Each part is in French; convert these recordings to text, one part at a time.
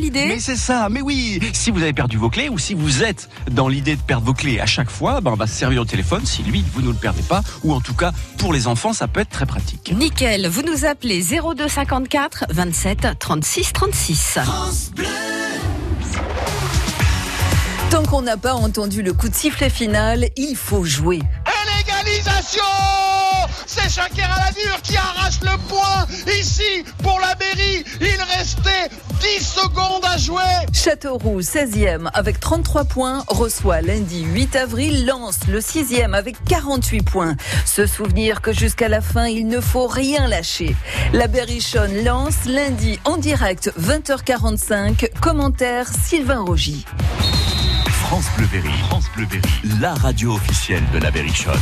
l'idée Mais c'est ça, mais oui Si vous avez perdu vos clés ou si vous êtes dans l'idée de perdre vos clés à chaque fois, ben on va se servir au téléphone si lui, vous ne le perdez pas. Ou en tout cas, pour les enfants, ça peut être très pratique. Nickel, vous nous appelez 02 54 27 36 36. Tant qu'on n'a pas entendu le coup de sifflet final, il faut jouer. L'égalisation C'est Shaker à la dure qui arrache le point ici pour la mairie. Il restait 10 secondes à jouer. Châteauroux, 16e avec 33 points, reçoit lundi 8 avril Lens, le 6e avec 48 points. Se souvenir que jusqu'à la fin, il ne faut rien lâcher. La Berrichonne lance lundi en direct 20h45. Commentaire Sylvain Rogy. France Bleu Berry, France Bleu Berry, la radio officielle de la Berrichonne.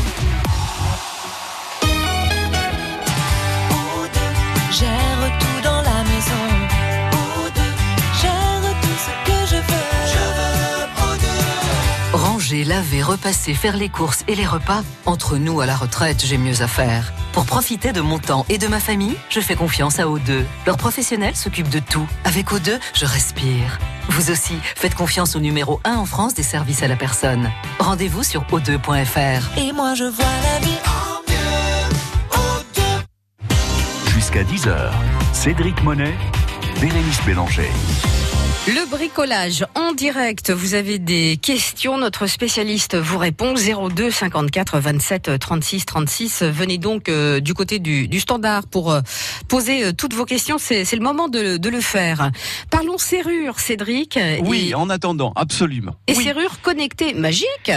Laver, repasser, faire les courses et les repas, entre nous à la retraite, j'ai mieux à faire. Pour profiter de mon temps et de ma famille, je fais confiance à O2. Leurs professionnels s'occupent de tout. Avec O2, je respire. Vous aussi, faites confiance au numéro 1 en France des services à la personne. Rendez-vous sur o2.fr. Et moi je vois la vie en mieux. Jusqu'à 10h, Cédric Monet, Bérénice Bélanger. Le bricolage en direct. Vous avez des questions. Notre spécialiste vous répond 02 54 27 36 36. Venez donc euh, du côté du, du standard pour euh, poser euh, toutes vos questions. C'est le moment de, de le faire. Parlons serrure, Cédric. Oui, Et, en attendant, absolument. et Oui. serrure connectée, magique.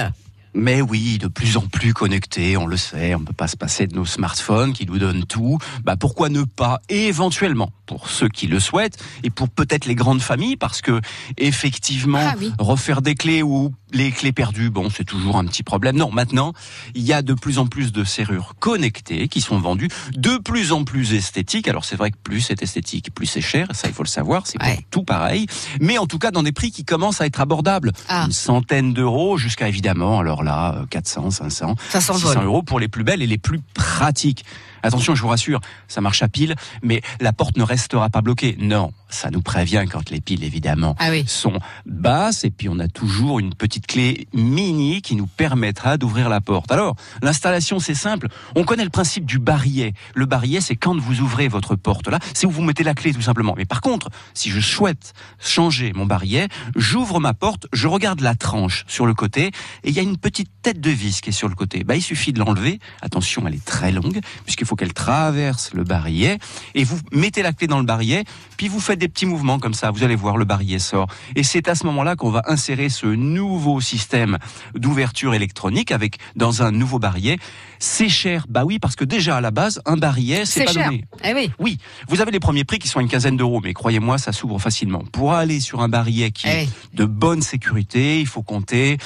Mais oui, de plus en plus connectés, on le sait, on ne peut pas se passer de nos smartphones qui nous donnent tout. Bah pourquoi ne pas? Et éventuellement, pour ceux qui le souhaitent, et pour peut-être les grandes familles, parce que effectivement, Ah oui. refaire des clés ou les clés perdues, bon, c'est toujours un petit problème. Non, maintenant, il y a de plus en plus de serrures connectées qui sont vendues, de plus en plus esthétiques. Alors c'est vrai que plus c'est esthétique, plus c'est cher, ça il faut le savoir, c'est Ouais. tout pareil. Mais en tout cas, dans des prix qui commencent à être abordables Ah. une centaine d'euros jusqu'à évidemment, alors là, euh, 400, 500, Ça s'envole. 600 euros pour les plus belles et les plus pratiques. Attention, je vous rassure, ça marche à pile, mais la porte ne restera pas bloquée. Non, ça nous prévient quand les piles, évidemment, Ah oui. sont basses et puis on a toujours une petite clé mini qui nous permettra d'ouvrir la porte. Alors, l'installation, c'est simple. On connaît le principe du barillet. Le barillet, c'est quand vous ouvrez votre porte là, c'est où vous mettez la clé tout simplement. Mais par contre, si je souhaite changer mon barillet, j'ouvre ma porte, je regarde la tranche sur le côté et il y a une petite tête de vis qui est sur le côté. Bah, il suffit de l'enlever. Attention, elle est très longue puisqu'il faut qu'elle traverse le barillet et vous mettez la clé dans le barillet, puis vous faites des petits mouvements comme ça. Vous allez voir, le barillet sort. Et c'est à ce moment-là qu'on va insérer ce nouveau système d'ouverture électronique avec dans un nouveau barillet. C'est cher, bah oui, parce que déjà à la base, un barillet, c'est pas cher. donné. Eh oui. Oui, vous avez les premiers prix qui sont à une quinzaine d'euros, mais croyez-moi, ça s'ouvre facilement. Pour aller sur un barillet qui Eh est oui. de bonne sécurité, il faut compter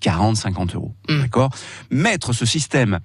40, 50 euros. Mm. D'accord? Mettre ce système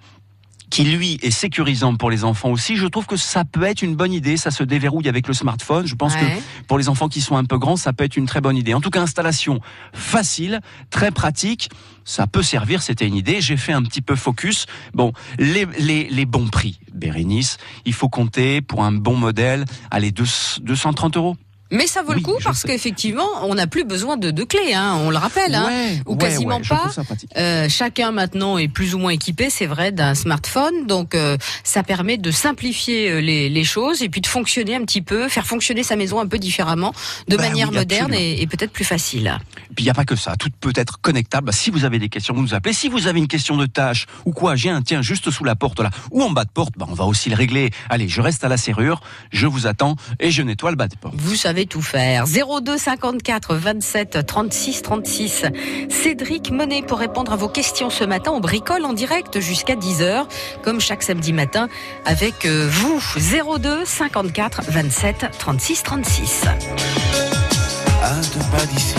qui lui est sécurisant pour les enfants aussi, je trouve que ça peut être une bonne idée. Ça se déverrouille avec le smartphone. Je pense Ouais. que pour les enfants qui sont un peu grands, ça peut être une très bonne idée. En tout cas, installation facile, très pratique. Ça peut servir, c'était une idée. J'ai fait un petit peu focus. Bon, les, les, les bons prix, Bérénice, il faut compter pour un bon modèle, allez, deux- 230 euros. Mais ça vaut Oui, le coup parce qu'effectivement, on n'a plus besoin de, clés, hein, on le rappelle. hein. Ouais, ou ouais, quasiment ouais, pas. Euh, chacun maintenant est plus ou moins équipé, c'est vrai, d'un smartphone. Donc euh, ça permet de simplifier euh, les, les choses et puis de fonctionner un petit peu, faire fonctionner sa maison un peu différemment, de Bah manière oui, moderne et peut-être plus facile. Puis il n'y a pas que ça, tout peut être connectable. Bah, Si vous avez des questions, vous nous appelez. Si vous avez une question de tâche ou quoi, j'ai un tien juste sous la porte là, ou en bas de porte, bah, on va aussi le régler. Allez, je reste à la serrure, je vous attends et je nettoie le bas de porte. Vous savez tout faire. 02 54 27 36 36. Cédric Monet pour répondre à vos questions ce matin. On bricole en direct jusqu'à 10h, comme chaque samedi matin, avec euh, vous. 02 54 27 36 36. À deux pas d'ici,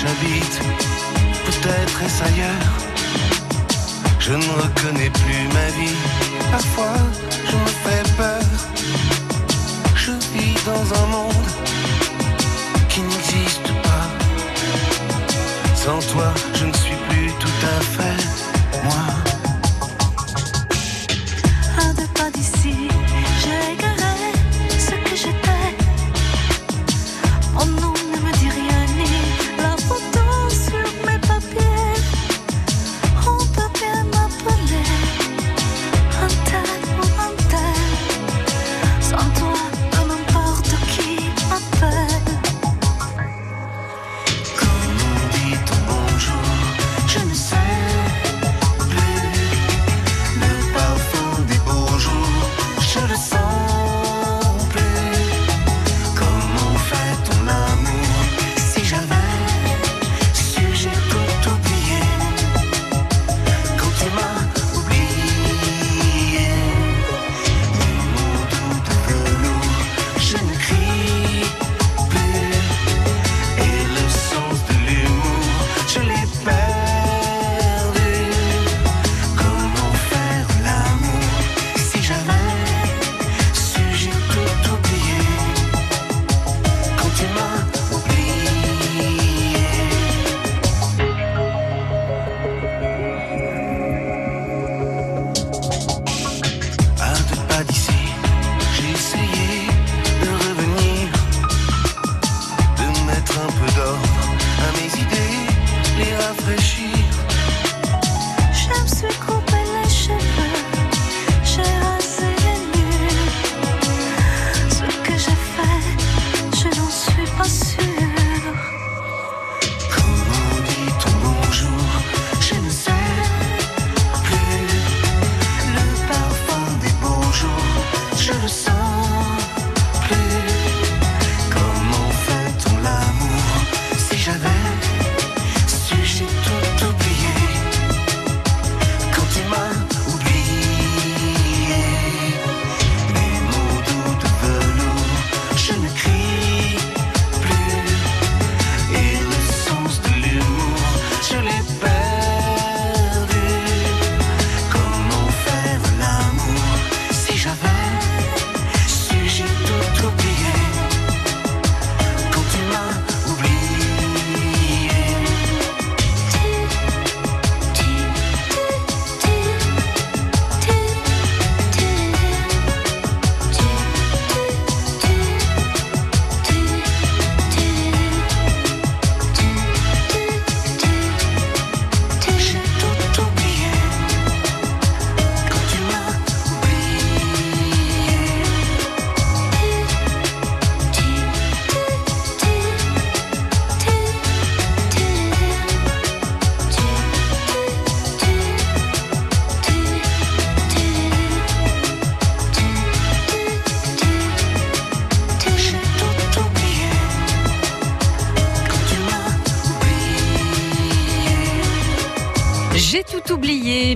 j'habite, peut-être est-ce ailleurs. Je ne reconnais plus ma vie, parfois je me fais peur. Je vis dans un monde qui n'existe pas. Sans toi, je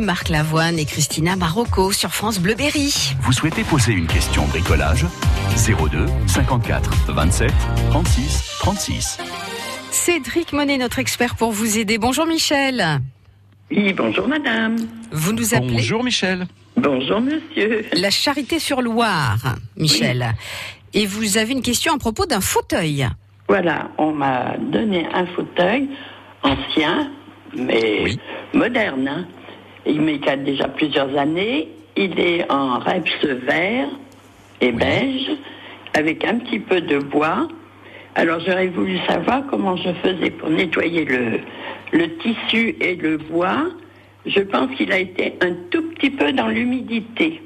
Marc Lavoine et Christina Marocco sur France Bleu Berry. Vous souhaitez poser une question bricolage? 02 54 27 36 36. Cédric Monet, notre expert pour vous aider. Bonjour Michel. Oui, bonjour madame. Vous nous appelez Bonjour Michel. Bonjour monsieur. la Charité sur Loire, Michel. Et vous avez une question à propos d'un fauteuil. Voilà, on m'a donné un fauteuil ancien, mais Oui. moderne. hein. Il m'est il a déjà plusieurs années. Il est en reps vert et beige, avec un petit peu de bois. Alors j'aurais voulu savoir comment je faisais pour nettoyer le, le tissu et le bois. Je pense qu'il a été un tout petit peu dans l'humidité.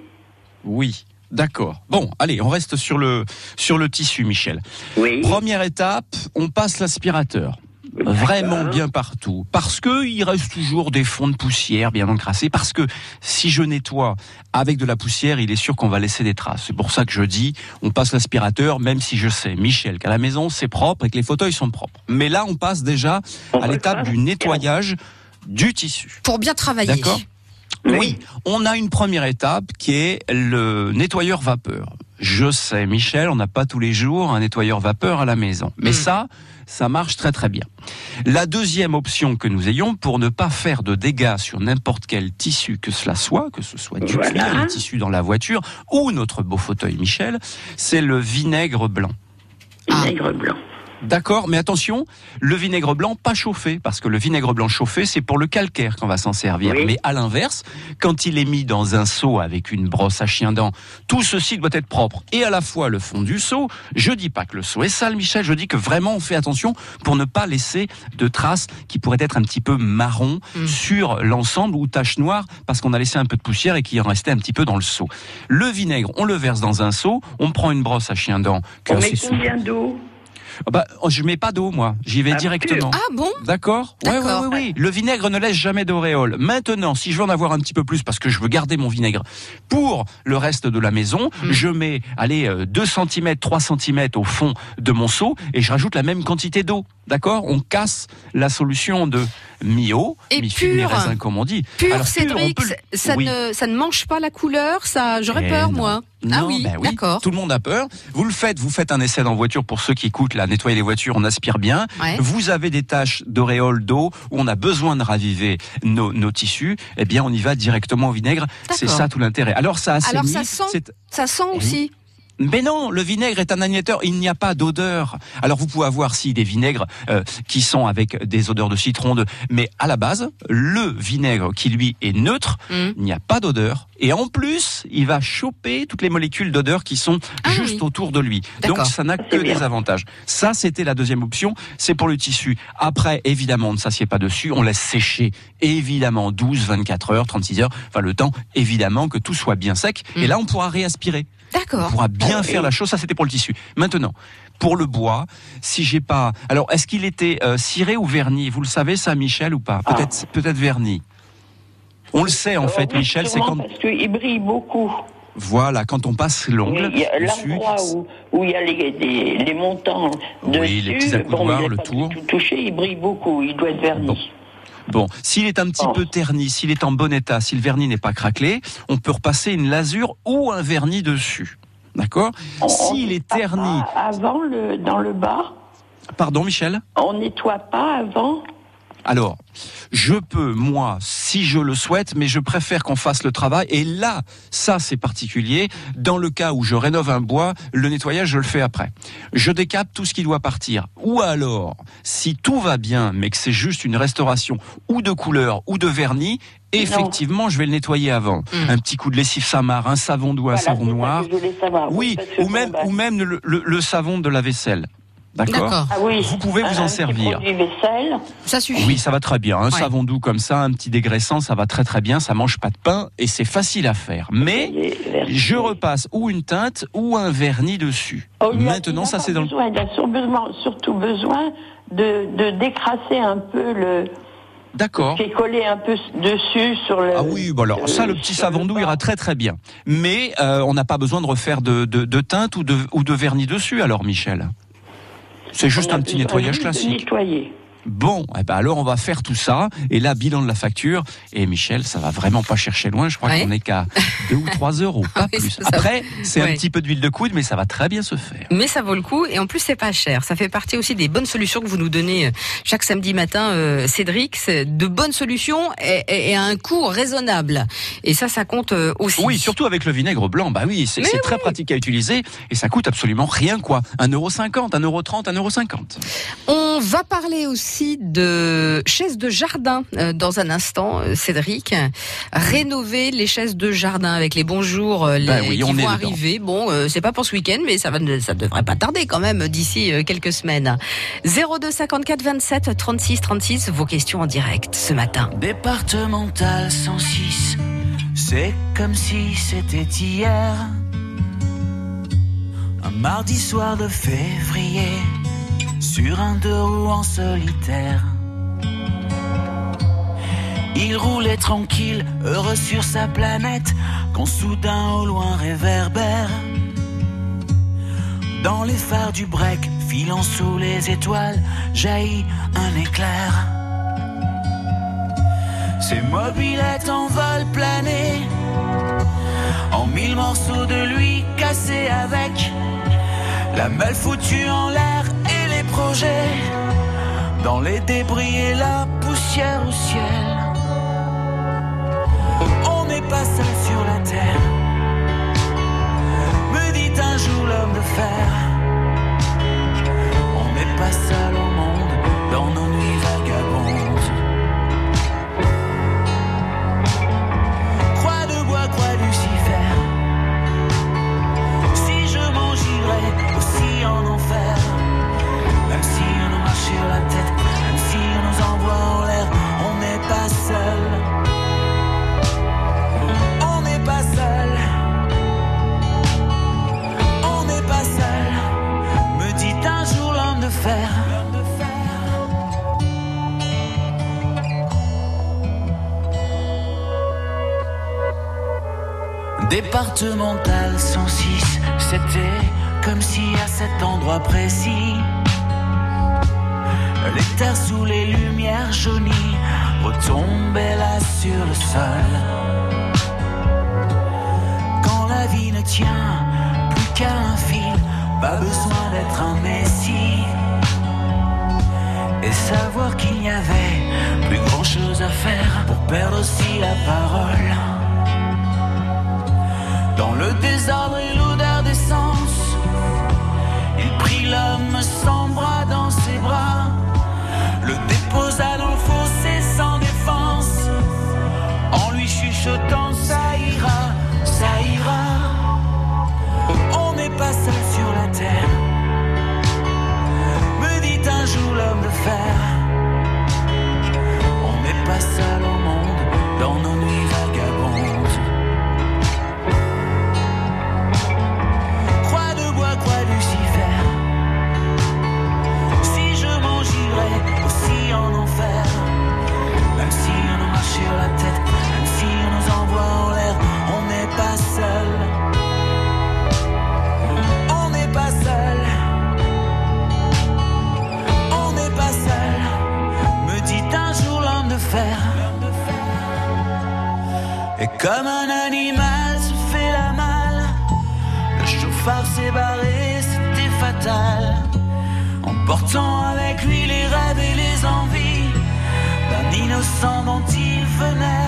Oui. D'accord. Bon, allez, on reste sur le sur le tissu, Michel. Oui. Première étape, on passe l'aspirateur. Vraiment bien partout. Parce que il reste toujours des fonds de poussière bien encrassés. Parce que si je nettoie avec de la poussière, il est sûr qu'on va laisser des traces. C'est pour ça que je dis, on passe l'aspirateur, même si je sais, Michel, qu'à la maison c'est propre et que les fauteuils sont propres. Mais là, on passe déjà On à l'étape du nettoyage du tissu. Pour bien travailler. D'accord? Oui, on a une première étape qui est le nettoyeur vapeur. Je sais, Michel, on n'a pas tous les jours un nettoyeur vapeur à la maison. Mais Mm. ça, ça marche très très bien. La deuxième option que nous ayons pour ne pas faire de dégâts sur n'importe quel tissu que cela soit, que ce soit du Voilà. cuir, le tissu dans la voiture ou notre beau fauteuil Michel, c'est le vinaigre blanc. Ah. Vinaigre blanc. D'accord, mais attention, le vinaigre blanc pas chauffé, parce que le vinaigre blanc chauffé, c'est pour le calcaire qu'on va s'en servir. Oui. Mais à l'inverse, quand il est mis dans un seau avec une brosse à chien dent, tout ceci doit être propre. Et à la fois le fond du seau, je dis pas que le seau est sale, Michel, je dis que vraiment on fait attention pour ne pas laisser de traces qui pourraient être un petit peu marron Mm. sur l'ensemble ou taches noires, parce qu'on a laissé un peu de poussière et qu'il en restait un petit peu dans le seau. Le vinaigre, on le verse dans un seau, on prend une brosse à chien dent, qui est On met combien d'eau Bah, oh, je mets pas d'eau, moi. J'y vais Ah, directement. Ah bon D'accord ouais, ouais, D'accord. ouais, ouais. Le vinaigre ne laisse jamais d'auréole. Maintenant, si je veux en avoir un petit peu plus parce que je veux garder mon vinaigre pour le reste de la maison, Mm. je mets, allez, euh, 2 cm, 3 cm au fond de mon seau et je rajoute la même quantité d'eau. D'accord On casse la solution de mi-eau, Et mi-fume, mi pur. raisin, comme on dit. Pur, Alors, pur, Cédric, peut le- ça, Oui. ne, ça ne mange pas la couleur, ça j'aurais Eh peur non. moi. ah Non, oui, ben d'accord. Tout le monde a peur. Vous le faites, vous faites un essai dans voiture pour ceux qui écoutent, là, nettoyer les voitures, on aspire bien. Ouais. Vous avez des taches d'auréole d'eau où on a besoin de raviver nos, nos tissus. Eh bien, on y va directement au vinaigre. C'est ça tout l'intérêt. Alors, ça Alors, assainit. ça sent c'est- Ça sent Oui. aussi. Mais non, le vinaigre est un agnateur, il n'y a pas d'odeur. Alors vous pouvez avoir si des vinaigres euh, qui sont avec des odeurs de citron, de... mais à la base, le vinaigre qui lui est neutre, Mm. il n'y a pas d'odeur. Et en plus, il va choper toutes les molécules d'odeur qui sont Ah juste oui. autour de lui. Donc ça n'a que bien. des avantages. Ça, c'était la deuxième option, c'est pour le tissu. Après, évidemment, on ne s'assied pas dessus, on laisse sécher, évidemment, 12, 24 heures, 36 heures, enfin le temps, évidemment, que tout soit bien sec. Mm. Et là, on pourra réaspirer. On D'accord. pourra bien faire la chose. Ça, c'était pour le tissu. Maintenant, pour le bois, si j'ai pas. Alors, est-ce qu'il était euh, ciré ou verni? Vous le savez, ça, Michel, ou pas? Ah. Peut-être, peut-être verni. On le sait en fait, Oui, Michel, c'est quand Parce qu'il brille beaucoup. voilà, quand on passe l'ongle l'endroit où, où il y a les, des- les montants Oui, dessus. les petits accoudoirs, bon, mais il est le tour. Tout touché, il brille beaucoup. Il doit être verni. Bon. Bon, s'il est un petit Oh. peu terni, s'il est en bon état, si le vernis n'est pas craquelé, on peut repasser une lasure ou un vernis dessus. D'accord S'il est terni, Avant, le, dans le bas, pardon, Michel? on nettoie pas avant. Alors, je peux, moi, si je le souhaite, mais je préfère qu'on fasse le travail. Et là, ça, c'est particulier. Dans le cas où je rénove un bois, le nettoyage, je le fais après. Je décape tout ce qui doit partir. Ou alors, si tout va bien, mais que c'est juste une restauration ou de couleur ou de vernis, effectivement, je vais le nettoyer avant. Mm. Un petit coup de lessive Samar, un savon doux, un Voilà, savon noir. Oui, que ou même, bah, ou même le, le- le savon de la vaisselle. D'accord D'accord. Ah oui, Vous pouvez vous un- en un petit servir. vaisselle. Ça suffit. Oui, ça va très bien. Un Ouais. savon doux comme ça, un petit dégraissant, ça va très très bien. Ça mange pas de pain et c'est facile à faire. Mais je repasse ou une teinte ou un vernis dessus. Oh, il y a- Maintenant, il ça c'est dans le... Il a surtout, besoin de, de décrasser un peu le. D'accord. qui est collé un peu dessus sur le. Ah oui, bon alors ça, le petit savon doux ira très très bien. Mais euh, on n'a pas besoin de refaire de, de, de teinte ou de, ou de vernis dessus alors, Michel. C'est juste On un petit nettoyage classique. Nettoyer. Bon, eh ben alors on va faire tout ça. Et là, bilan de la facture. Et Michel, ça va vraiment pas chercher loin. Je crois Ouais. qu'on est qu'à 2 ou 3 euros, pas Oui, plus. Après, c'est Ouais. un petit peu d'huile de coude, mais ça va très bien se faire. Mais ça vaut le coup et en plus c'est pas cher. Ça fait partie aussi des bonnes solutions que vous nous donnez euh, chaque samedi matin, euh, Cédric. De bonnes solutions et, et- et à un coût raisonnable. Et ça, ça compte euh, aussi. Oui, surtout avec le vinaigre blanc. Bah oui, c'est très pratique à utiliser et ça coûte absolument rien, quoi. 1,50€, 1,30€, 1,50€. On va parler aussi de chaises de jardin euh, dans un instant, euh, Cédric. Rénover les chaises de jardin avec les bons jours euh, les, Ben oui, qui on vont dedans. arriver. Bon, euh, c'est pas pour ce week-end, mais ça va, ne- ça devrait pas tarder quand même d'ici quelques semaines. 02 54 27 36 36. Vos questions en direct ce matin. Départemental 106, c'est comme si c'était hier. Un mardi soir de février, sur un deux roues en solitaire. Il roulait tranquille, heureux sur sa planète, quand soudain au loin réverbère. Dans les phares du break, filant sous les étoiles, jaillit un éclair. Ses mobilettes en vol plané En mille morceaux de lui cassés avec La meule foutue en l'air Dans les débris et la poussière au ciel. On n'est pas seul sur la terre Me dit un jour l'homme de fer. On n'est pas seul au monde Dans nos nuits vagabondes. Croix de bois, croix Lucifer. Si je m'en girais aussi en enfer, même si on marche sur la tête, même si on nous envoie en l'air, on n'est pas seul. On n'est pas seul. On n'est pas seul. Me dit un jour l'homme de fer. Départemental 106, c'était comme si à cet endroit précis, les sous les lumières jaunies retombaient là sur le sol. Quand la vie ne tient plus qu'à un fil, pas besoin d'être un messie. Et savoir qu'il n'y avait plus grand chose à faire pour perdre aussi la parole. Comme un animal se fait la malle. Le chauffard s'est barré, c'était fatal. Emportant avec lui les rêves et les envies d'un innocent dont il venait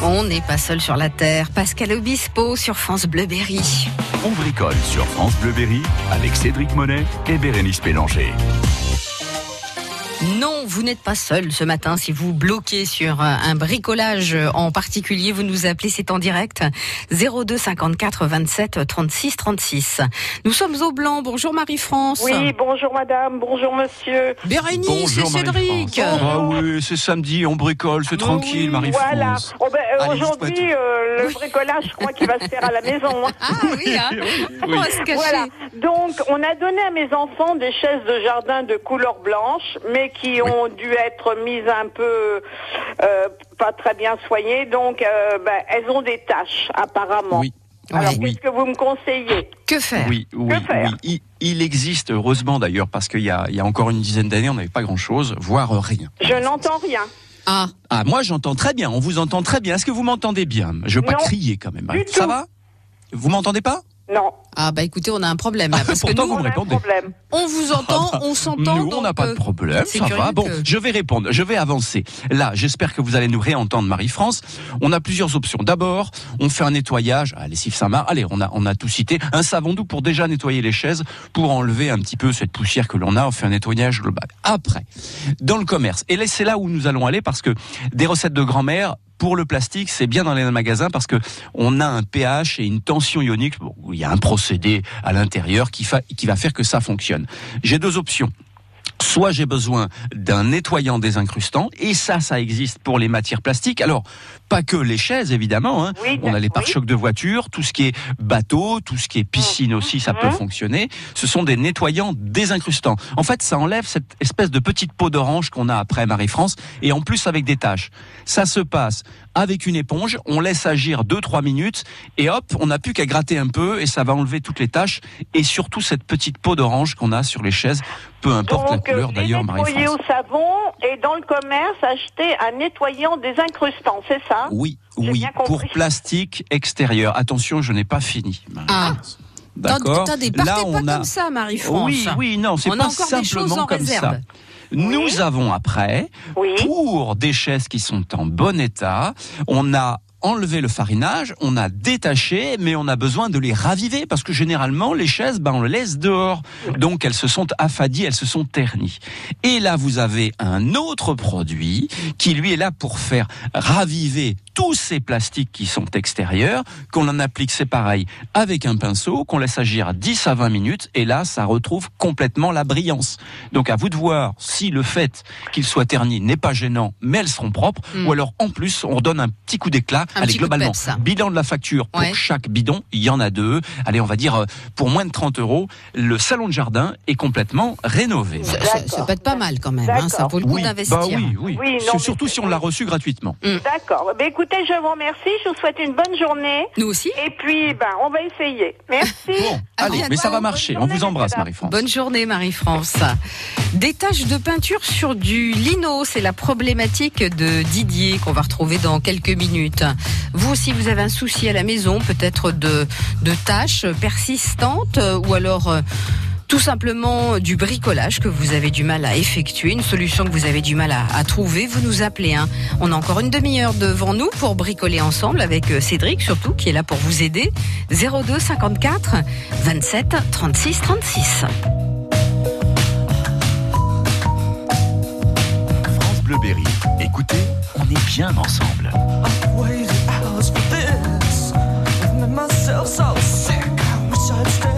On n'est pas seul sur la terre. Pascal Obispo sur France Bleu Berry. On bricole sur France Bleu Berry avec Cédric Monet et Bérénice Pélanger. Non, vous n'êtes pas seul ce matin. Si vous bloquez sur un un bricolage en particulier, vous nous appelez, c'est en direct. 02 54 27 36 36. Nous sommes au blanc. Bonjour Marie-France. Oui, bonjour madame, bonjour monsieur. Bérénice et Bonjour Cédric. Ah oui, c'est samedi, on bricole, c'est tranquille, Oui, Marie-France. Voilà. Oh ben, Allez, aujourd'hui, euh, le bricolage, je crois qu'il va se faire à la maison. hein. Ah oui, hein On va se cacher. Voilà. Donc, on a donné à mes enfants des chaises de jardin de couleur blanche, mais qui ont dû être mises un peu euh, pas très bien soignées. Donc, euh, ben, elles ont des taches, apparemment. Oui. Alors, oui. qu'est-ce que vous me conseillez? Que faire? Oui, oui, faire? oui. Il, il existe, heureusement d'ailleurs, parce qu'il y a, il y a encore une dizaine d'années, on n'avait pas grand-chose, voire rien. Je n'entends rien. Ah, Ah, moi j'entends très bien, on vous entend très bien. Est-ce que vous m'entendez bien? Je veux pas Non. crier quand même. Du Ça tout. va? Vous m'entendez pas? Non. ah bah écoutez, on a un problème là, parce que Pourtant, nous, vous me on répondez. on vous entend, on s'entend. Nous, on n'a pas de euh, problème, ça va. Bon, que- je vais répondre, je vais avancer. Là, j'espère que vous allez nous réentendre, Marie-France. On a plusieurs options. D'abord, on fait un nettoyage à lessive Saint-Marc. Allez, on a, on a tout cité. Un savon doux pour déjà nettoyer les chaises, pour enlever un petit peu cette poussière que l'on a. On fait un nettoyage global. Après, dans le commerce. Et là, c'est là où nous allons aller parce que des recettes de grand-mère, pour le plastique, c'est bien dans les magasins parce que on a un pH et une tension ionique. Bon, il y a un procédé à l'intérieur qui, qui va faire que ça fonctionne. J'ai deux options. Soit j'ai besoin d'un nettoyant désincrustant, et ça, ça existe pour les matières plastiques. Alors, pas que les chaises, évidemment. Hein. Oui, On a les oui. pare-chocs de voiture, tout ce qui est bateau, tout ce qui est piscine aussi, ça peut Mhm. fonctionner. Ce sont des nettoyants désincrustants. En fait, ça enlève cette espèce de petite peau d'orange qu'on a après Marie-France, et en plus avec des taches. Ça se passe avec une éponge, on laisse agir 2-3 minutes, et hop, on n'a plus qu'à gratter un peu, et ça va enlever toutes les taches, et surtout cette petite peau d'orange qu'on a sur les chaises, peu importe la Donc, euh, couleur d'ailleurs, nettoyer au savon et dans le commerce, acheter un nettoyant désincrustant, c'est ça? Oui, oui, pour plastique extérieur. Attention, je n'ai pas fini. Ah, D'accord. Attendez, partez Là, pas on a. comme ça, Marie-France. Oui, oui, non, c'est On a pas encore des choses simplement en comme ça. Nous avons après, Oui. pour des chaises qui sont en bon état, on a enlevé le farinage, on a détaché, mais on a besoin de les raviver parce que généralement les chaises, ben on les laisse dehors, donc elles se sont affadies, elles se sont ternies. Et là vous avez un autre produit qui lui est là pour faire raviver tous ces plastiques qui sont extérieurs, qu'on en applique, c'est pareil, avec un pinceau, qu'on laisse agir 10 à 20 minutes, et là, ça retrouve complètement la brillance. Donc à vous de voir si le fait qu'ils soient ternis n'est pas gênant, mais elles seront propres, Mm. ou alors en plus, on donne un petit coup d'éclat. Un Allez, petit coup de globalement, peps. bilan de la facture pour Ouais. chaque bidon, il y en a deux. Allez, on va dire, euh, pour moins de 30 euros, le salon de jardin est complètement rénové. Ça, peut être pas mal quand même, hein, ça vaut le coup Oui, bah d'investir. oui, oui. Oui, non, Surtout si on l'a reçu gratuitement. D'accord. Ben, écoutez, je vous remercie. Je vous souhaite une bonne journée. Nous aussi. Et puis, ben, on va essayer. Merci. Bon, allez, mais ça va marcher. On vous embrasse. Marie-France. Bonne journée Marie-France. Des taches de peinture sur du lino, c'est la problématique de Didier qu'on va retrouver dans quelques minutes. Vous aussi, vous avez un souci à la maison, peut-être de, de taches persistantes ou alors euh, tout simplement du bricolage que vous avez du mal à effectuer, une solution que vous avez du mal à, à trouver, vous nous appelez. hein. On a encore une demi-heure devant nous pour bricoler ensemble avec euh, Cédric surtout qui est là pour vous aider. 02 54 27 36 36. France Bleu Berry. Écoutez, on est bien ensemble. myself so sick. I wish I'd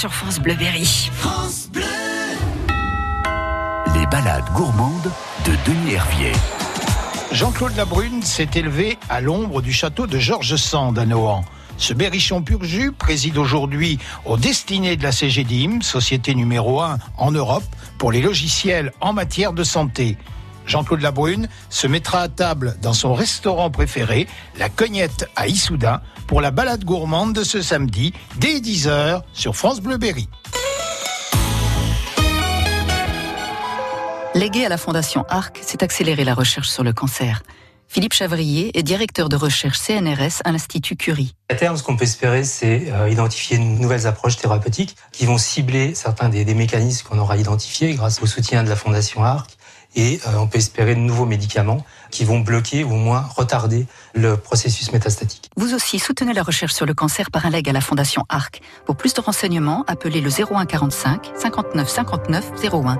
sur France Bleu Berry. Les balades gourmandes de Denis Hervier. Jean-Claude Labrune s'est élevé à l'ombre du château de Georges Sand à Nohant. Ce berrichon pur jus préside aujourd'hui aux destinées de la CGDIM, société numéro 1 en Europe pour les logiciels en matière de santé. Jean-Claude Labrune se mettra à table dans son restaurant préféré, la Cognette à Issoudun, pour la balade gourmande de ce samedi dès 10h sur France Bleu Berry. Légué à la Fondation ARC, c'est accélérer la recherche sur le cancer. Philippe Chavrier est directeur de recherche CNRS à l'Institut Curie. À terme, ce qu'on peut espérer, c'est euh, identifier de nouvelles approches thérapeutiques qui vont cibler certains des, des mécanismes qu'on aura identifiés grâce au soutien de la Fondation ARC. Et euh, on peut espérer de nouveaux médicaments qui vont bloquer ou au moins retarder le processus métastatique. Vous aussi soutenez la recherche sur le cancer par un leg à la Fondation ARC. Pour plus de renseignements, appelez le 01 45 59 59 01.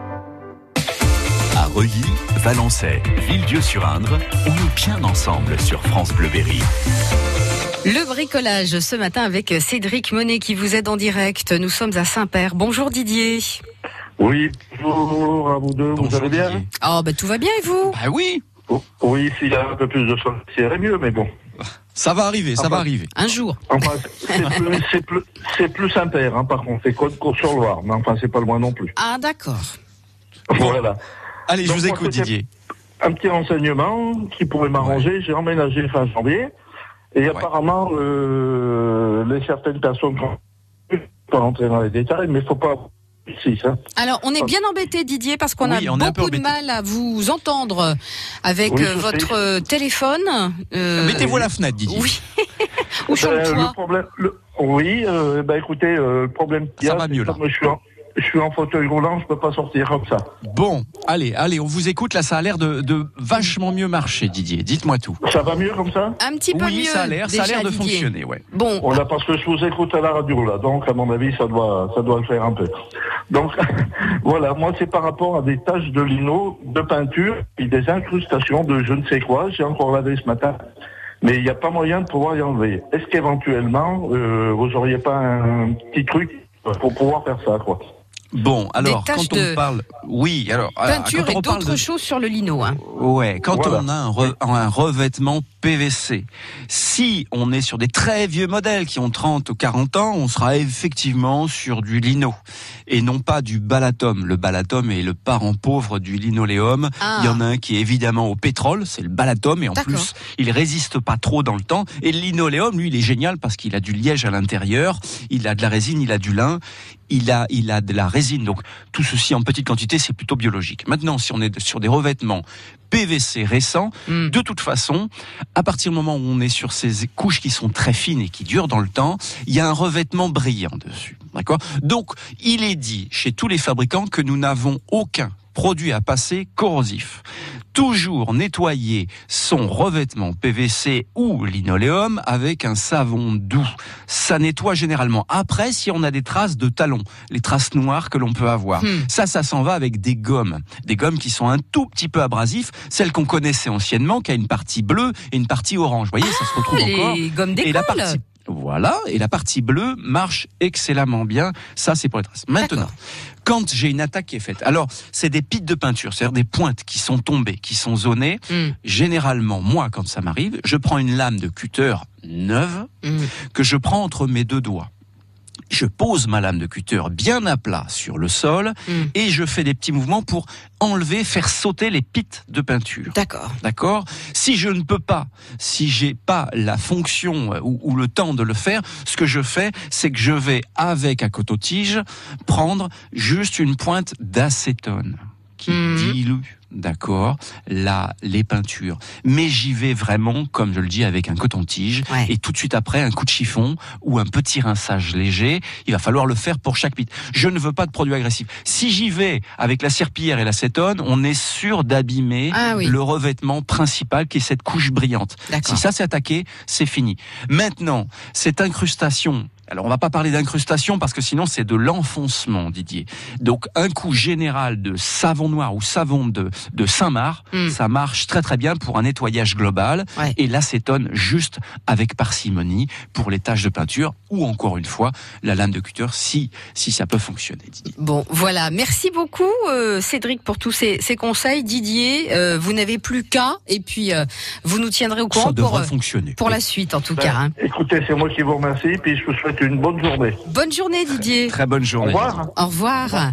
À Reuilly, Valençay, Villedieu-sur-Indre, on est bien ensemble sur France Bleu Berry. Le bricolage ce matin avec Cédric Monet qui vous aide en direct. Nous sommes à Saint-Père. Bonjour Didier. Oui, bonjour à vous deux, vous allez bien Oh bah tout va bien et vous? Bah oui, Oui, s'il y a un peu plus de sol, c'est mieux, mais bon. ça va arriver, ça va arriver. Un jour. Enfin, c'est plus, c'est plus, c'est plus Saint-Père, hein, par contre, c'est Côte Cour-sur-Loire, mais enfin, c'est pas loin non plus. Ah d'accord. Voilà. Allez, je vous écoute Didier. Un petit renseignement qui pourrait m'arranger, j'ai emménagé fin janvier, et apparemment, euh, les certaines personnes, je ne pas rentrer dans les détails, mais il faut pas... Ça. Alors on est bien embêté Didier parce qu'on Oui, a beaucoup de mal à vous entendre avec Oui, euh, sais. votre euh, téléphone. Euh, Mettez-vous à la fenêtre Didier. Oui. Ou sur le toit. le problème, le- oui, euh, ben écoutez, euh, le problème qu'il y Ça a, va c'est mieux, là. comme je suis en, je suis en fauteuil roulant, je peux pas sortir comme ça. Bon, allez, allez, on vous écoute. Là, ça a l'air de, de vachement mieux marcher, Didier. Dites-moi tout. Ça va mieux comme ça Un petit peu Oui, mieux. ça a l'air, ça a déjà, l'air de Didier. fonctionner, ouais. Bon, Voilà, parce que je vous écoute à la radio là, donc à mon avis, ça doit, ça doit le faire un peu. Donc voilà, moi c'est par rapport à des taches de lino, de peinture, et des incrustations de je ne sais quoi. J'ai encore lavé ce matin, mais il n'y a pas moyen de pouvoir y enlever. Est-ce qu'éventuellement euh, vous auriez pas un petit truc pour pouvoir faire ça, quoi? Bon, alors, quand on parle... Oui, alors... ah, peinture quand on et d'autres de- choses sur le lino. Hein. Ouais, quand Voilà. on a un, re- un revêtement PVC, si on est sur des très vieux modèles qui ont 30 ou 40 ans, on sera effectivement sur du lino et non pas du balatum. Le balatum est le parent pauvre du linoléum. Ah. Il y en a un qui est évidemment au pétrole, c'est le balatum et en plus, il résiste pas trop dans le temps. Et le linoléum, lui, il est génial parce qu'il a du liège à l'intérieur, il a de la résine, il a du lin, il a, il a de la résine. Donc tout ceci en petite quantité, c'est plutôt biologique. Maintenant, si on est sur des revêtements PVC récents, Hmm. de toute façon, à partir du moment où on est sur ces couches qui sont très fines et qui durent dans le temps, il y a un revêtement brillant dessus. D'accord Donc, il est dit chez tous les fabricants que nous n'avons aucun produit à passer corrosif. Toujours nettoyer son revêtement PVC ou linoléum avec un savon doux. Ça nettoie généralement. Après, si on a des traces de talons, les traces noires que l'on peut avoir, Hmm. ça, ça s'en va avec des gommes. Des gommes qui sont un tout petit peu abrasifs, celles qu'on connaissait anciennement, qui a une partie bleue et une partie orange. Vous voyez, ça se retrouve encore. Les gommes Et la partie voilà, et la partie bleue marche excellemment bien. Ça, c'est pour les traces. Maintenant, quand j'ai une attaque qui est faite, alors c'est des pites de peinture, c'est-à-dire des pointes qui sont tombées, qui sont zonées. Hmm. Généralement, moi, quand ça m'arrive, je prends une lame de cutter neuve Hmm. que je prends entre mes deux doigts. Je pose ma lame de cutter bien à plat sur le sol Hmm. et je fais des petits mouvements pour enlever, faire sauter les pites de peinture. D'accord. D'accord? Si je ne peux pas, si j'ai pas la fonction euh, ou, ou le temps de le faire, ce que je fais, c'est que je vais avec un coton-tige prendre juste une pointe d'acétone qui Mhm. dilue, d'accord, là les peintures. Mais j'y vais vraiment, comme je le dis, avec un coton-tige Ouais. et tout de suite après un coup de chiffon ou un petit rinçage léger. Il va falloir le faire pour chaque pite. Je ne veux pas de produits agressifs. Si j'y vais avec la serpillière et l'acétone, on est sûr d'abîmer Ah oui. le revêtement principal qui est cette couche brillante. Si ça s'est attaqué, c'est fini. Maintenant, cette incrustation. Alors on va pas parler d'incrustation parce que sinon c'est de l'enfoncement, Didier. Donc un coup général de savon noir ou savon de de Saint-Marc. Ça marche très très bien pour un nettoyage global. Et l'acétone juste avec parcimonie pour les taches de peinture ou encore une fois la lame de cutter si si ça peut fonctionner. Didier. Bon, voilà. Merci beaucoup, euh, Cédric, pour tous ces, ces conseils. Didier, euh, vous n'avez plus qu'à, et puis euh, vous nous tiendrez au courant Ça devrait pour, euh, fonctionner. pour la suite, en tout Ben, cas. hein. Écoutez, c'est moi qui vous remercie, puis je vous souhaite une bonne journée. Bonne journée, Didier. Très bonne journée. Au revoir. Au revoir.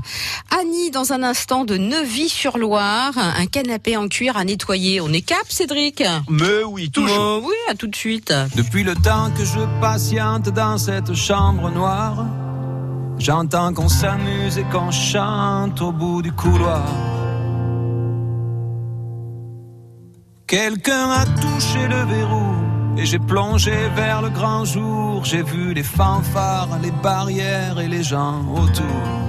Annie, dans un instant, de Neuvy-sur-Loire, un canapé en cuir à nettoyer. On est cap, Cédric Mais oui, toujours. Euh, oui, à tout de suite. Depuis le temps que je patiente dans cette chambre noire, j'entends qu'on s'amuse et qu'on chante au bout du couloir. Quelqu'un a touché le verrou et j'ai plongé vers le grand jour. J'ai vu les fanfares, les barrières et les gens autour.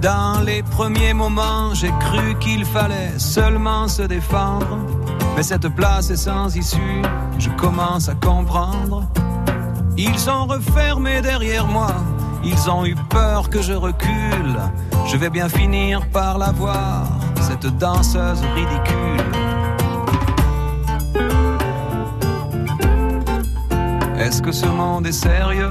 Dans les premiers moments, j'ai cru qu'il fallait seulement se défendre. Mais cette place est sans issue, je commence à comprendre. Ils ont refermé derrière moi, ils ont eu peur que je recule. Je vais bien finir par la voir, cette danseuse ridicule. Est-ce que ce monde est sérieux?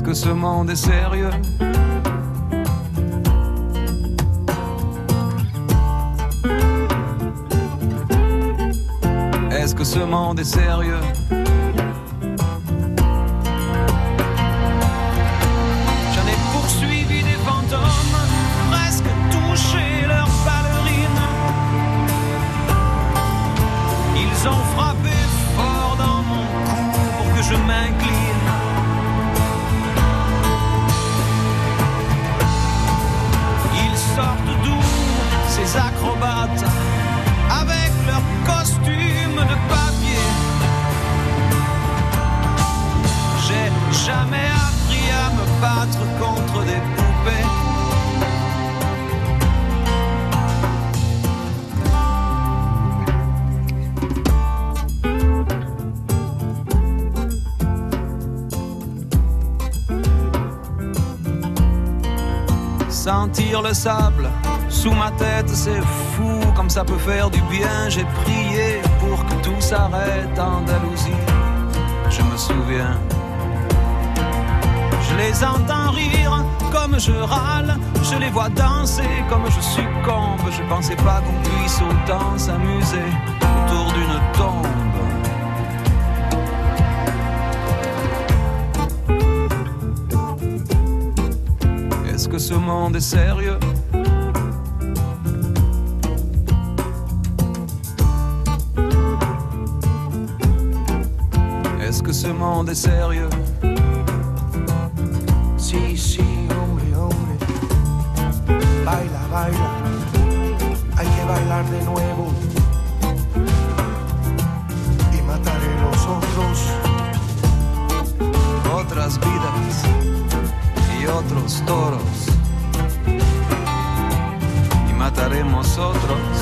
Est-ce que ce monde est sérieux. Est-ce que ce monde est sérieux? Acrobates avec leurs costumes de papier. J'ai jamais appris à me battre contre des poupées. Sentir le sable sous ma tête, c'est fou comme ça peut faire du bien. J'ai prié pour que tout s'arrête, Andalousie. Je me souviens. Je les entends rire comme je râle. Je les vois danser comme je succombe. Je pensais pas qu'on puisse autant s'amuser autour d'une tombe. Est-ce que ce monde est sérieux? Sérieux Sí, sí, hombre, hombre. Baila, baila. Hay que bailar de nuevo. Y mataré los otros. Otras vidas y otros toros. Y mataremos otros.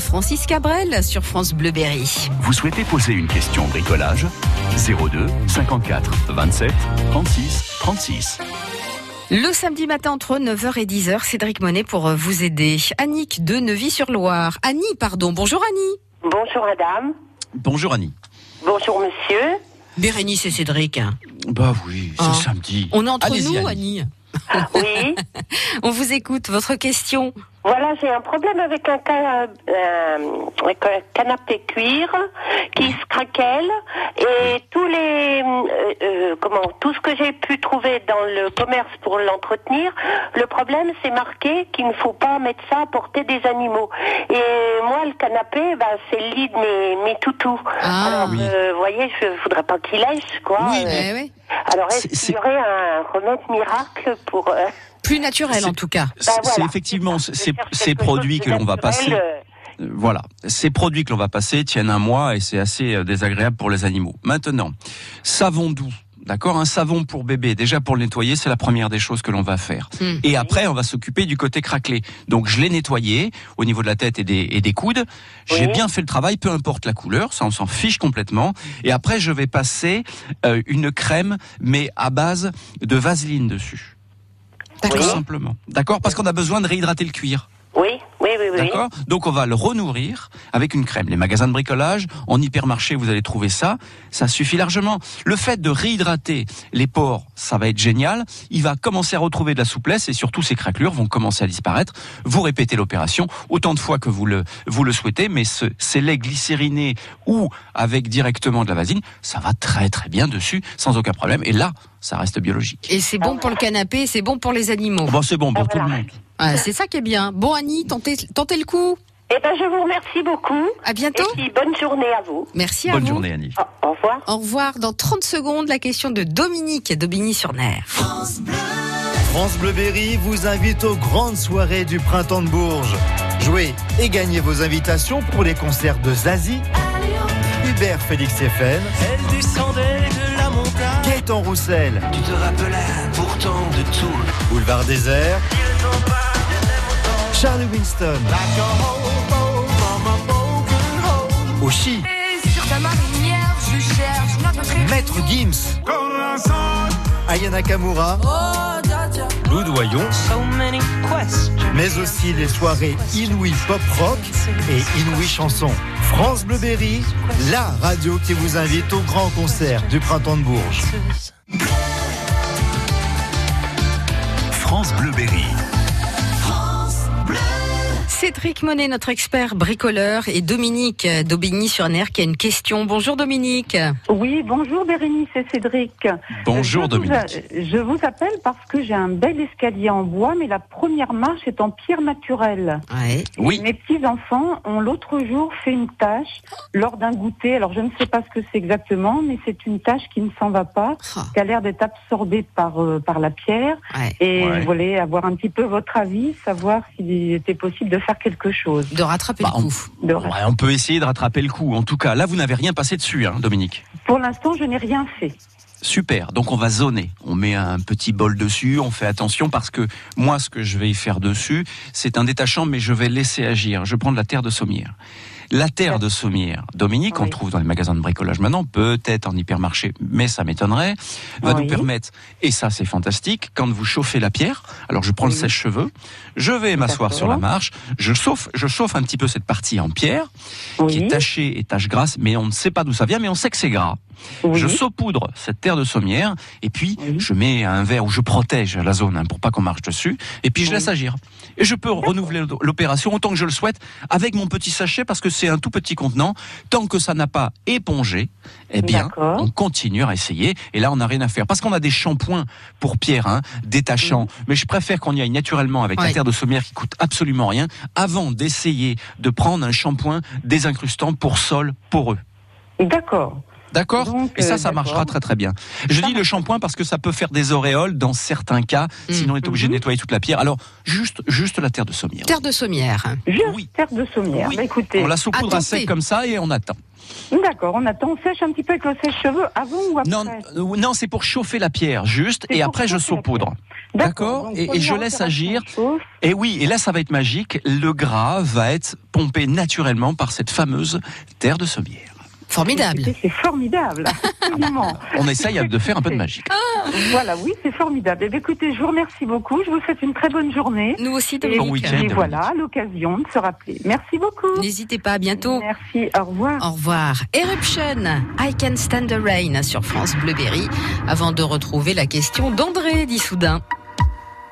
Francis Cabrel sur France Bleu Berry. Vous souhaitez poser une question bricolage? 02 54 27 36 36. Le samedi matin entre 9h et 10h, Cédric Monet pour euh, vous aider. Annick de Neuvy-sur-Loire. Annie, pardon. Bonjour Annie. Bonjour madame. Bonjour Annie. Bonjour monsieur. Bérénice et Cédric. Bah oui, c'est Hein. samedi. On est entre nous, Annie. Annie. Oui. On vous écoute. Votre question. Voilà, j'ai un problème avec un, ca- euh, avec un canapé cuir qui se craquelle et tous les euh, euh, comment tout ce que j'ai pu trouver dans le commerce pour l'entretenir, le problème c'est marqué qu'il ne faut pas mettre ça à portée des animaux. Et moi le canapé, bah, c'est le lit de mes, mes toutous. Alors oui. euh, vous voyez, je voudrais pas qu'il lèche quoi. Oui, Euh, Eh ouais. Alors est-ce qu'il y aurait un remède miracle pour euh, Plus naturel en tout cas. C'est Bah, voilà. c'est effectivement ces, produits que l'on va passer. euh, Euh, Voilà, ces produits que l'on va passer tiennent un mois et c'est assez euh, désagréable pour les animaux. Maintenant, savon doux. D'accord, un savon pour bébé. Déjà pour le nettoyer, c'est la première des choses que l'on va faire. Hmm. Et après, on va s'occuper du côté craquelé. Donc je l'ai nettoyé au niveau de la tête et des, et des coudes. J'ai Oui. bien fait le travail, peu importe la couleur, ça on s'en fiche complètement. Et après, je vais passer euh, une crème, mais à base de vaseline dessus. Tout simplement. D'accord, parce qu'on a besoin de réhydrater le cuir. Oui, oui, oui, oui. D'accord Donc on va le renourrir avec une crème. Les magasins de bricolage, en hypermarché, vous allez trouver ça. Ça suffit largement. Le fait de réhydrater les pores, ça va être génial. Il va commencer à retrouver de la souplesse et surtout ces craquelures vont commencer à disparaître. Vous répétez l'opération autant de fois que vous le, vous le souhaitez, mais ce, ces laits glycérinés ou avec directement de la vasine, ça va très très bien dessus sans aucun problème. Et là, ça reste biologique. Et c'est bon pour le canapé, c'est bon pour les animaux. Bon, c'est bon pour tout le monde. Ah, c'est ça qui est bien. Bon Annie, tentez, tentez le coup. Eh ben, je vous remercie beaucoup. À bientôt. Et puis, bonne journée à vous. Merci à Bonne vous. journée, Annie. Au, au revoir. Au revoir. Dans 30 secondes, la question de Dominique d'Aubigny-sur-Ner. France Bleu Berry vous invite aux grandes soirées du printemps de Bourges. Jouez et gagnez vos invitations pour les concerts de Zazie, Hubert Félix FN, Elle descendait de la montagne. Gaëtan Roussel, Tu te rappelais pourtant de tout. Boulevard Désert, Charlie Winston, Oshi, Sur ta marinière, je cherche notre Maître Gims, Aya Nakamura, Lou Doyon, mais aussi les soirées Inouï Pop Rock et Inouï Chanson. France Bleu Berry, la radio qui vous invite au grand concert du printemps de Bourges. France Bleu Berry. Cédric Monet, notre expert bricoleur, et Dominique d'Aubigny-sur-Ner qui a une question. Bonjour Dominique. Oui, bonjour Bérénice et Cédric. Bonjour je vous Dominique. a- je vous appelle parce que j'ai un bel escalier en bois, mais la première marche est en pierre naturelle. Oui. Mes petits-enfants ont l'autre jour fait une tâche lors d'un goûter. Alors je ne sais pas ce que c'est exactement, mais c'est une tâche qui ne s'en va pas, qui a l'air d'être absorbée par, euh, par la pierre. Et Ouais. je voulais avoir un petit peu votre avis, savoir s'il était possible de faire quelque chose. De rattraper Bah, le on- coup. Ouais, on peut essayer de rattraper le coup. En tout cas, là, vous n'avez rien passé dessus, hein, Dominique. Pour l'instant, je n'ai rien fait. Super. Donc on va zoner. On met un petit bol dessus. On fait attention parce que moi, ce que je vais y faire dessus, c'est un détachant, mais je vais laisser agir. Je prends de la terre de sommière. La terre de sommière, Dominique, on trouve dans les magasins de bricolage maintenant, peut-être en hypermarché, mais ça m'étonnerait, va Oui. nous permettre, et ça c'est fantastique, quand vous chauffez la pierre, alors je prends le sèche-cheveux, je vais m'asseoir sur la marche, je chauffe, je chauffe un petit peu cette partie en pierre, qui est tachée et tache grasse, mais on ne sait pas d'où ça vient, mais on sait que c'est gras. Je saupoudre cette terre de sommière et puis je mets un verre où je protège la zone hein, pour pas qu'on marche dessus et puis je laisse agir. Et je peux renouveler l'opération autant que je le souhaite avec mon petit sachet parce que c'est un tout petit contenant. Tant que ça n'a pas épongé, eh bien, on continue à essayer. Et là, on n'a rien à faire parce qu'on a des shampoings pour pierre hein, détachants. Mais je préfère qu'on y aille naturellement avec la terre de sommière qui coûte absolument rien avant d'essayer de prendre un shampoing désincrustant pour sol poreux. D'accord. D'accord Et ça, euh, ça marchera très très bien. Je dis le shampoing parce que ça peut faire des auréoles dans certains cas, Mm. sinon on est obligé de nettoyer toute la pierre. Alors, juste, juste la terre de sommière. Terre de sommière. Juste terre de sommière. Bah, écoutez, On la saupoudre à sec comme ça et on attend. D'accord, on attend, on sèche un petit peu avec le sèche-cheveux avant ou après? Non, euh, non, c'est pour chauffer la pierre, juste, et après je saupoudre. D'accord et, et je laisse agir. Et oui, et là ça va être magique. Le gras va être pompé naturellement par cette fameuse terre de sommière. Formidable. C'est formidable, absolument. On essaye de faire un peu de magie. Voilà, oui, c'est formidable. Eh bien, écoutez, je vous remercie beaucoup. Je vous souhaite une très bonne journée. Nous aussi, Et, Dominique. Bon week-end, et voilà, l'occasion de se rappeler. Merci beaucoup. N'hésitez pas, à bientôt. Merci, au revoir. Au revoir. Eruption, I Can Stand the Rain sur France Bleu Berry. Avant de retrouver la question d'André d'Issoudun.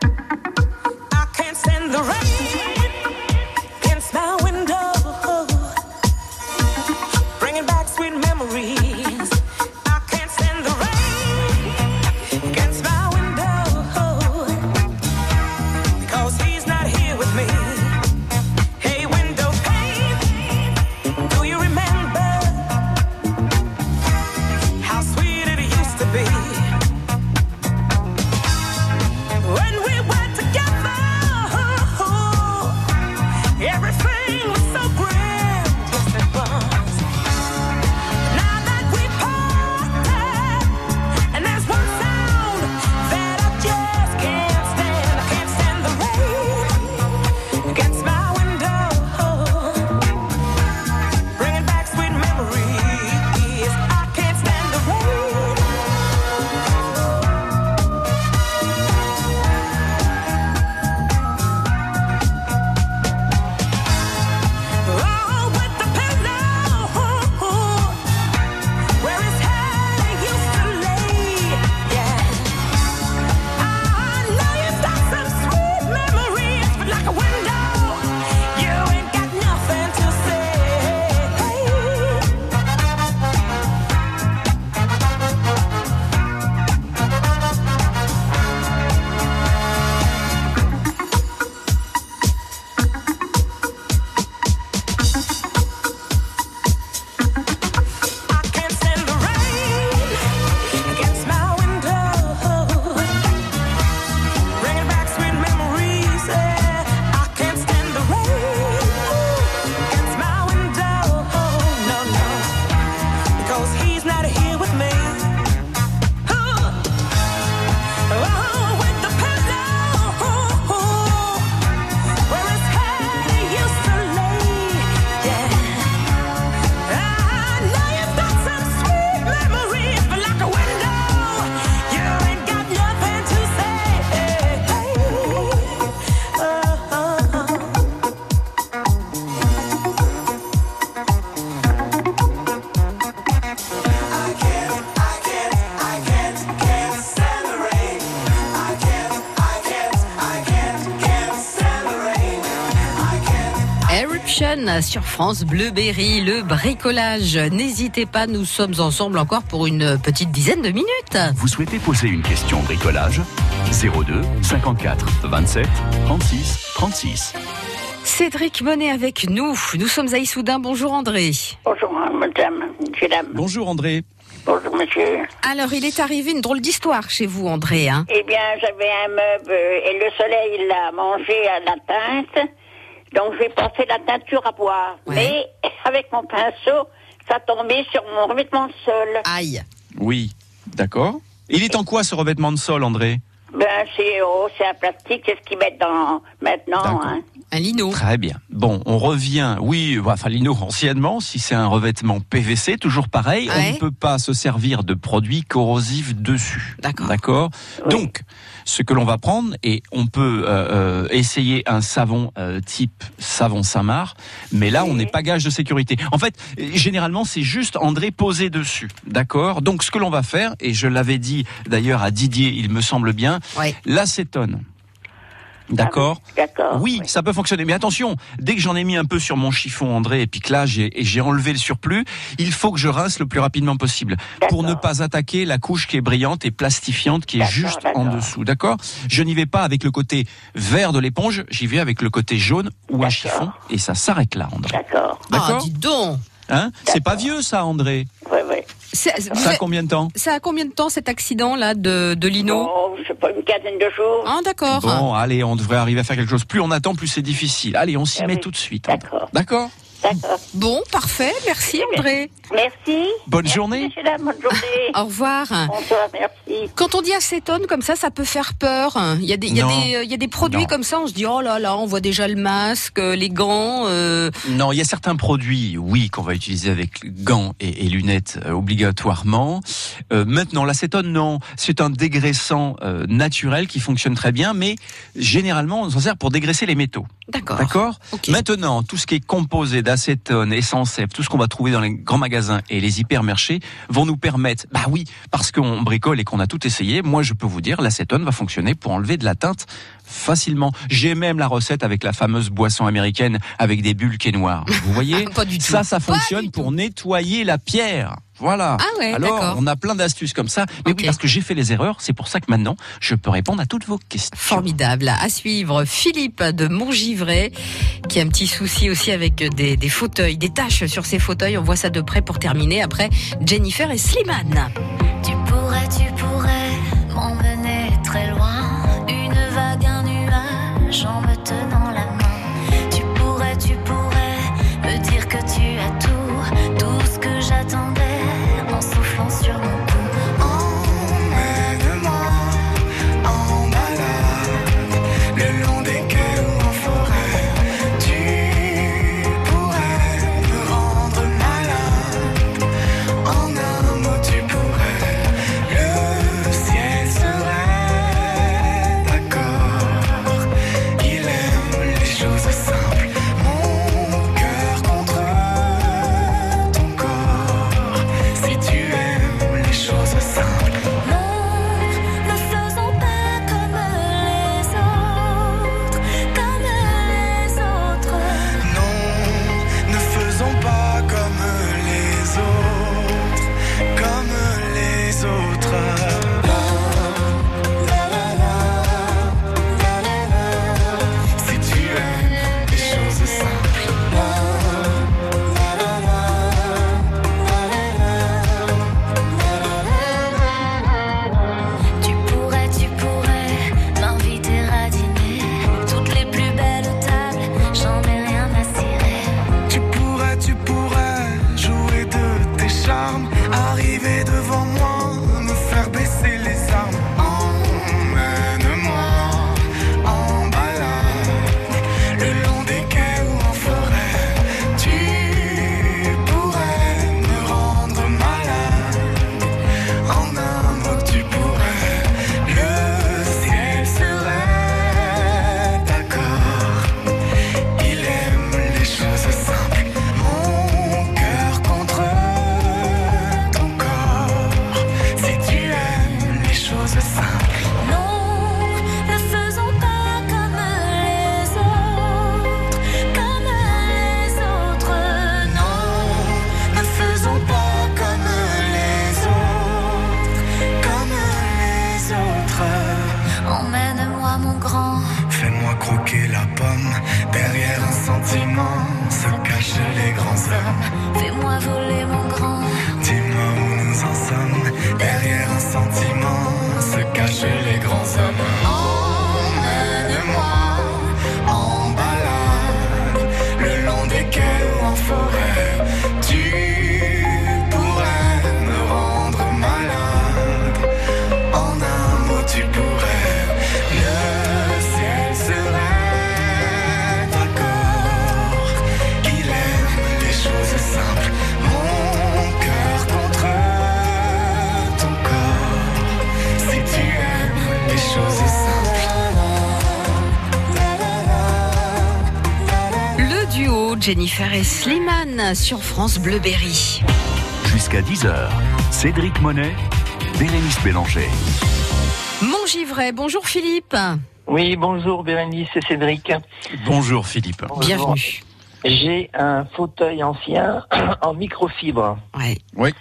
I can't stand the rain Sur France Bleu Berry, le bricolage. N'hésitez pas, nous sommes ensemble encore pour une petite dizaine de minutes. Vous souhaitez poser une question bricolage? 02 54 27 36 36. Cédric Monet avec nous. Nous sommes à Issoudun. Bonjour André. Bonjour, madame, madame. Bonjour André. Bonjour, monsieur. Alors, il est arrivé une drôle d'histoire chez vous, André. Hein Eh bien, j'avais un meuble euh, et le soleil l'a mangé à la teinte. Donc, j'ai passé la teinture à bois. Mais avec mon pinceau, ça tombait sur mon revêtement de sol. Aïe. Oui, d'accord. Il est en quoi ce revêtement de sol, André? Ben, c'est oh, c'est un plastique, c'est ce qu'ils mettent dans maintenant. Hein. Un lino. Très bien. Bon, on revient. Oui, enfin lino anciennement, si c'est un revêtement PVC, toujours pareil, on ne peut pas se servir de produits corrosifs dessus. D'accord. D'accord? Donc, ce que l'on va prendre, et on peut euh, euh, essayer un savon euh, type savon Saint-Marc, mais là, on n'est pas gage de sécurité. En fait, généralement, c'est juste André posé dessus. D'accord? Donc, ce que l'on va faire, et je l'avais dit d'ailleurs à Didier, il me semble bien, l'acétone. D'accord D'accord. Oui, ça peut fonctionner. Mais attention, dès que j'en ai mis un peu sur mon chiffon, André, et puis que là, j'ai et j'ai enlevé le surplus, il faut que je rince le plus rapidement possible pour ne pas attaquer la couche qui est brillante et plastifiante qui est juste en dessous. D'accord Je n'y vais pas avec le côté vert de l'éponge, j'y vais avec le côté jaune ou un chiffon, et ça s'arrête là, André. D'accord. Ah, dis donc. Hein? C'est pas vieux, ça, André? Oui, oui. Ça a combien de temps Ça a combien de temps cet accident-là de, de lino Oh, je sais pas, une quinzaine de jours. Ah, d'accord. Bon, allez, on devrait arriver à faire quelque chose. Plus on attend, plus c'est difficile. Allez, on s'y Ah met oui, tout de suite. André. D'accord D'accord. Bon, parfait. Merci, André. Merci. Bonne Merci, journée. dames, bonne journée. Au revoir. Bonsoir, merci. Quand on dit acétone comme ça, ça peut faire peur. Il y a des, il y a Non. des, il y a des produits Non. comme ça, on se dit oh là là, on voit déjà le masque, euh, les gants. euh, Non, il y a certains produits, oui, qu'on va utiliser avec gants et, et lunettes euh, obligatoirement. Euh, maintenant, l'acétone, non. C'est un dégraissant euh, naturel qui fonctionne très bien, mais généralement, on s'en sert pour dégraisser les métaux. D'accord. D'accord Maintenant, tout ce qui est composé d'acétone, essence F, tout ce qu'on va trouver dans les grands magasins et les hypermarchés vont nous permettre, bah oui, parce qu'on bricole et qu'on a tout essayé, moi je peux vous dire, l'acétone va fonctionner pour enlever de la teinte facilement. J'ai même la recette avec la fameuse boisson américaine avec des bulles qui est noire. Vous voyez Pas du tout. Ça, ça fonctionne pour nettoyer la pierre. Voilà. Ah ouais, Alors, on a plein d'astuces comme ça. Mais oui, parce que j'ai fait les erreurs, c'est pour ça que maintenant, je peux répondre à toutes vos questions. Formidable. À suivre, Philippe de Montgivray, qui a un petit souci aussi avec des, des fauteuils, des taches sur ses fauteuils. On voit ça de près pour terminer. Après, Jennifer et Slimane. Tu pourrais, tu pourrais nuage en me tenant la Jennifer et Slimane sur France Bleu Berry. Jusqu'à 10h, Cédric Monet, Bérénice Bélanger. Montgivray, bonjour Philippe. Oui, bonjour Bérénice et Cédric. Bonjour Philippe. Bonjour. J'ai un fauteuil ancien en microfibre. Ouais. Oui.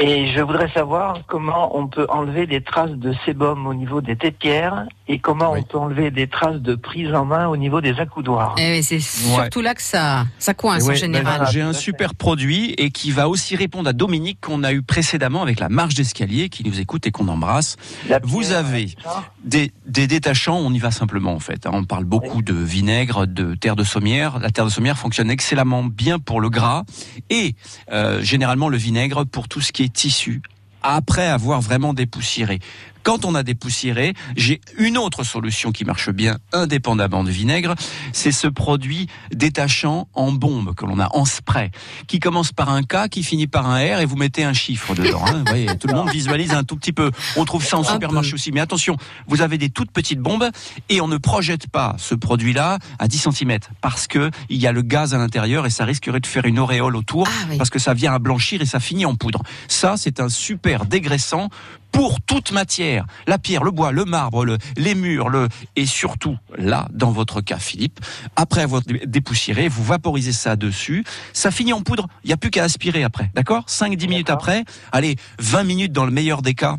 Et je voudrais savoir comment on peut enlever des traces de sébum au niveau des tépières et comment on peut enlever des traces de prise en main au niveau des accoudoirs. Eh oui, c'est surtout là que ça, ça coince en Ouais, général. ben, J'ai un super produit et qui va aussi répondre à Dominique qu'on a eu précédemment avec la marche d'escalier qui nous écoute et qu'on embrasse. Vous avez des, des détachants, on y va simplement en fait. hein. On parle beaucoup de vinaigre, de terre de sommière. La terre de sommière fonctionne excellemment bien pour le gras et euh, généralement le vinaigre pour tout ce qui est tissu après avoir vraiment dépoussiéré. Quand on a dépoussiéré, j'ai une autre solution qui marche bien indépendamment de vinaigre, c'est ce produit détachant en bombe que l'on a en spray, qui commence par un K, qui finit par un R et vous mettez un chiffre dedans. hein. Vous voyez, tout le monde visualise un tout petit peu. On trouve ça en supermarché aussi. Mais attention, vous avez des toutes petites bombes et on ne projette pas ce produit-là à 10 cm parce que il y a le gaz à l'intérieur et ça risquerait de faire une auréole autour parce que ça vient à blanchir et ça finit en poudre. Ça, c'est un super dégraissant pour toute matière, la pierre, le bois, le marbre, le- les murs, le et surtout là, dans votre cas, Philippe, après avoir dé- dépoussiéré, vous vaporisez ça dessus, ça finit en poudre. Il n'y a plus qu'à aspirer après, d'accord? 5-10 minutes après, allez, 20 minutes dans le meilleur des cas.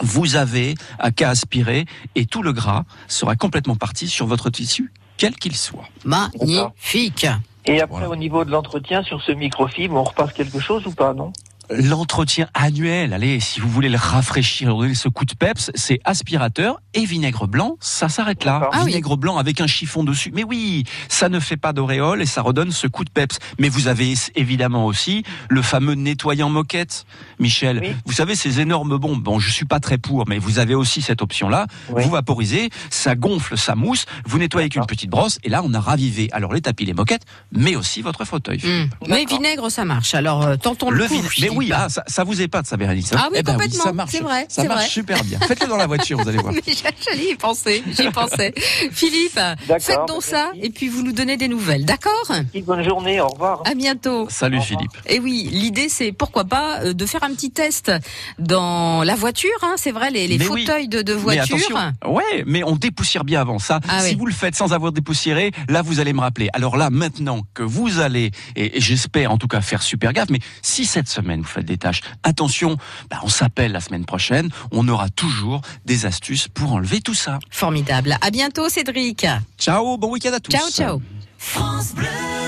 Vous avez à qu'à aspirer et tout le gras sera complètement parti sur votre tissu, quel qu'il soit. Magnifique. Et après, au niveau de l'entretien sur ce microfibre, on repasse quelque chose ou pas, non? L'entretien annuel, allez, si vous voulez le rafraîchir, donner ce coup de peps, c'est aspirateur et vinaigre blanc, ça s'arrête là. Ah oui. vinaigre blanc avec un chiffon dessus. Mais oui, ça ne fait pas d'auréole et ça redonne ce coup de peps. Mais vous avez évidemment aussi le fameux nettoyant moquette, Michel. Vous savez, ces énormes bombes, bon, je suis pas très pour, mais vous avez aussi cette option-là. Vous vaporisez, ça gonfle, ça mousse, vous nettoyez avec une petite brosse et là, on a ravivé alors les tapis, les moquettes, mais aussi votre fauteuil. Hum. Mais vinaigre, ça marche. Alors, euh, tentons le, Le coup. Mais oui, ah, ça, ça vous épate, ça, Bérénice. hein Ah oui, Eh ben complètement, ça marche. c'est vrai, Ça c'est marche vrai. super bien. Faites-le dans la voiture, vous allez voir. Mais J'allais y penser, j'y pensais. Philippe, faites donc ça et puis vous nous donnez des nouvelles, d'accord? Bonne journée, au revoir. À bientôt. Salut Philippe. Et oui, l'idée c'est pourquoi pas euh, de faire un petit test dans la voiture, hein, c'est vrai, les, les Mais oui. fauteuils de, de Mais voiture. attention, ouais, mais on dépoussière bien avant ça. Ah si oui. vous le faites sans avoir dépoussiéré, là vous allez me rappeler. Alors là, maintenant que vous allez, et, et j'espère en tout cas faire super gaffe, mais si cette semaine vous faites des tâches, attention, bah, on s'appelle la semaine prochaine, on aura toujours des astuces pour enlever tout ça. Formidable. À bientôt, Cédric. Ciao, bon week-end à tous. Ciao, ciao. France Bleu.